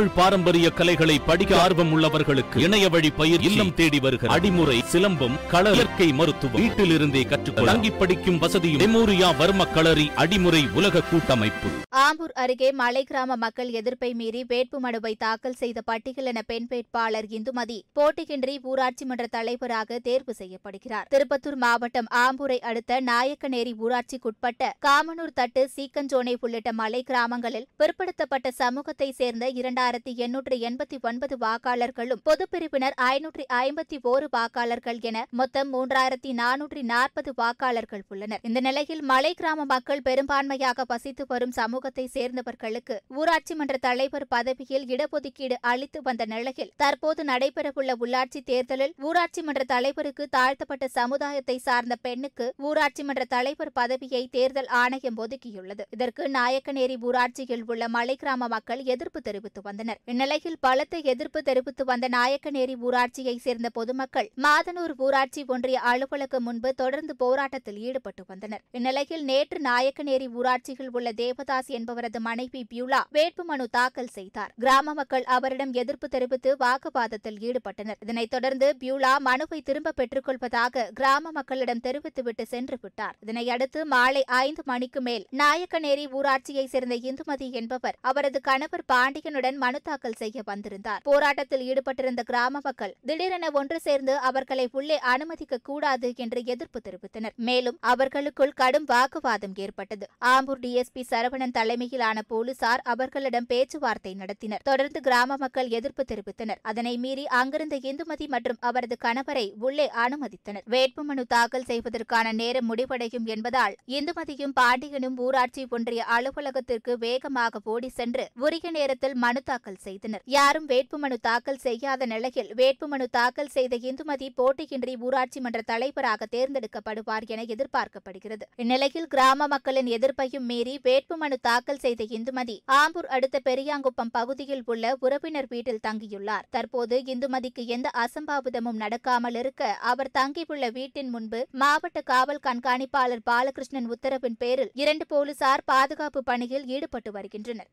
தமிழ் பாரம்பரிய கலைகளை படிக்க ஆர்வம் உள்ளவர்களுக்கு இணைய வழி பயிர் இல்லம் தேடி வருகிற அடிமுறை சிலம்பம் கள இயற்கை மருத்துவம் வீட்டிலிருந்தே கற்றுக்கொள்ள தங்கி படிக்கும் வசதியும் மெமோரியா வர்ம களரி அடிமுறை உலக கூட்டமைப்பு. ஆம்பூர் அருகே மலை கிராம மக்கள் எதிர்ப்பை மீறி வேட்புமனுவை தாக்கல் செய்த பட்டியலின பெண் வேட்பாளர் இந்துமதி போட்டியின்றி ஊராட்சி மன்ற தலைவராக தேர்வு செய்யப்படுகிறார். திருப்பத்தூர் மாவட்டம் ஆம்பூரை அடுத்த நாயக்கநேரி ஊராட்சிக்குட்பட்ட காமனூர் தட்டு சீக்கஞ்சோனை உள்ளிட்ட மலை கிராமங்களில் பிற்படுத்தப்பட்ட சமூகத்தை சேர்ந்த இரண்டாயிரத்தி எண்ணூற்று எண்பத்தி ஒன்பது வாக்காளர்களும் பொதுப்பிரிவினர் ஐநூற்றி ஐம்பத்தி ஓரு வாக்காளர்கள் என மொத்தம் மூன்றாயிரத்தி நானூற்றி நாற்பது வாக்காளர்கள் உள்ளனர். இந்த நிலையில் மலை கிராம மக்கள் பெரும்பான்மையாக வசித்து வரும் சமூகத்தை சேர்ந்தவர்களுக்கு ஊராட்சி மன்ற தலைவர் பதவியில் இடஒதுக்கீடு அளித்து வந்த நிலையில் தற்போது நடைபெறவுள்ள உள்ளாட்சி தேர்தலில் ஊராட்சி மன்ற தலைவருக்கு தாழ்த்தப்பட்ட சமுதாயத்தை சார்ந்த பெண்ணுக்கு ஊராட்சி மன்ற தலைவர் பதவியை தேர்தல் ஆணையம் ஒதுக்கியுள்ளது. இதற்கு நாயக்கநேரி ஊராட்சியில் உள்ள மலை கிராம மக்கள் எதிர்ப்பு தெரிவித்து வந்தனர். இந்நிலையில் பலத்த எதிர்ப்பு தெரிவித்து வந்த நாயக்கநேரி ஊராட்சியை சேர்ந்த பொதுமக்கள் மாதனூர் ஊராட்சி ஒன்றிய அலுவலகம் முன்பு தொடர்ந்து போராட்டத்தில் ஈடுபட்டு வந்தனர். இந்நிலையில் நேற்று நாயக்கநேரி ஊராட்சியில் உள்ள தேவதாஸ் என்பவரது மனைவி பியூலா வேட்புமனு தாக்கல் செய்தார். கிராம மக்கள் அவரிடம் எதிர்ப்பு தெரிவித்து வாக்குவாதத்தில் ஈடுபட்டனர். இதனைத் தொடர்ந்து பியூலா மனுவை திரும்ப பெற்றுக் கொள்வதாக கிராம மக்களிடம் தெரிவித்துவிட்டு சென்று விட்டார். இதனையடுத்து மாலை ஐந்து மணிக்கு மேல் நாயக்கநேரி ஊராட்சியை சேர்ந்த இந்துமதி என்பவர் அவரது கணவர் பாண்டியனுடன் மனு தாக்கல் செய்ய வந்திருந்தார். போராட்டத்தில் ஈடுபட்டிருந்த கிராம மக்கள் திடீரென ஒன்று சேர்ந்து அவர்களை உள்ளே அனுமதிக்க கூடாது என்று எதிர்ப்பு தெரிவித்தனர். மேலும் அவர்களுக்குள் கடும் வாக்குவாதம் ஏற்பட்டது. ஆம்பூர் டிஎஸ்பி சரவணன் தலைமையிலான போலீசார் அவர்களிடம் பேச்சுவார்த்தை நடத்தினர். தொடர்ந்து கிராம மக்கள் எதிர்ப்பு தெரிவித்தனர். அதனை மீறி அங்கிருந்த இந்துமதி மற்றும் அவரது கணவரை உள்ளே அனுமதித்தனர். வேட்புமனு தாக்கல் செய்வதற்கான நேரம் முடிவடையும் என்பதால் இந்துமதியும் பாண்டியனும் ஊராட்சி ஒன்றிய அலுவலகத்திற்கு வேகமாக ஓடி சென்று உரிய நேரத்தில் மனு தாக்கல் செய்தனர். யாரும் வேட்புமனு தாக்கல் செய்யாத நிலையில் வேட்புமனு தாக்கல் செய்த இந்துமதி போட்டியின்றி ஊராட்சி மன்ற தலைவராக தேர்ந்தெடுக்கப்படுவார் என எதிர்பார்க்கப்படுகிறது. இந்நிலையில் கிராம மக்களின் எதிர்ப்பையும் மீறி வேட்புமனு தாக்கல் செய்த இந்துமதி ஆம்பூர் அடுத்த பெரியாங்குப்பம் பகுதியில் உள்ள உறவினர் வீட்டில் தங்கியுள்ளார். தற்போது இந்துமதிக்கு எந்த அசம்பாவிதமும் நடக்காமல் இருக்க அவர் தங்கியுள்ள வீட்டின் முன்பு மாவட்ட காவல் கண்காணிப்பாளர் பாலகிருஷ்ணன் உத்தரவின் பேரில் இரண்டு போலீசார் பாதுகாப்பு பணியில் ஈடுபட்டு வருகின்றனர்.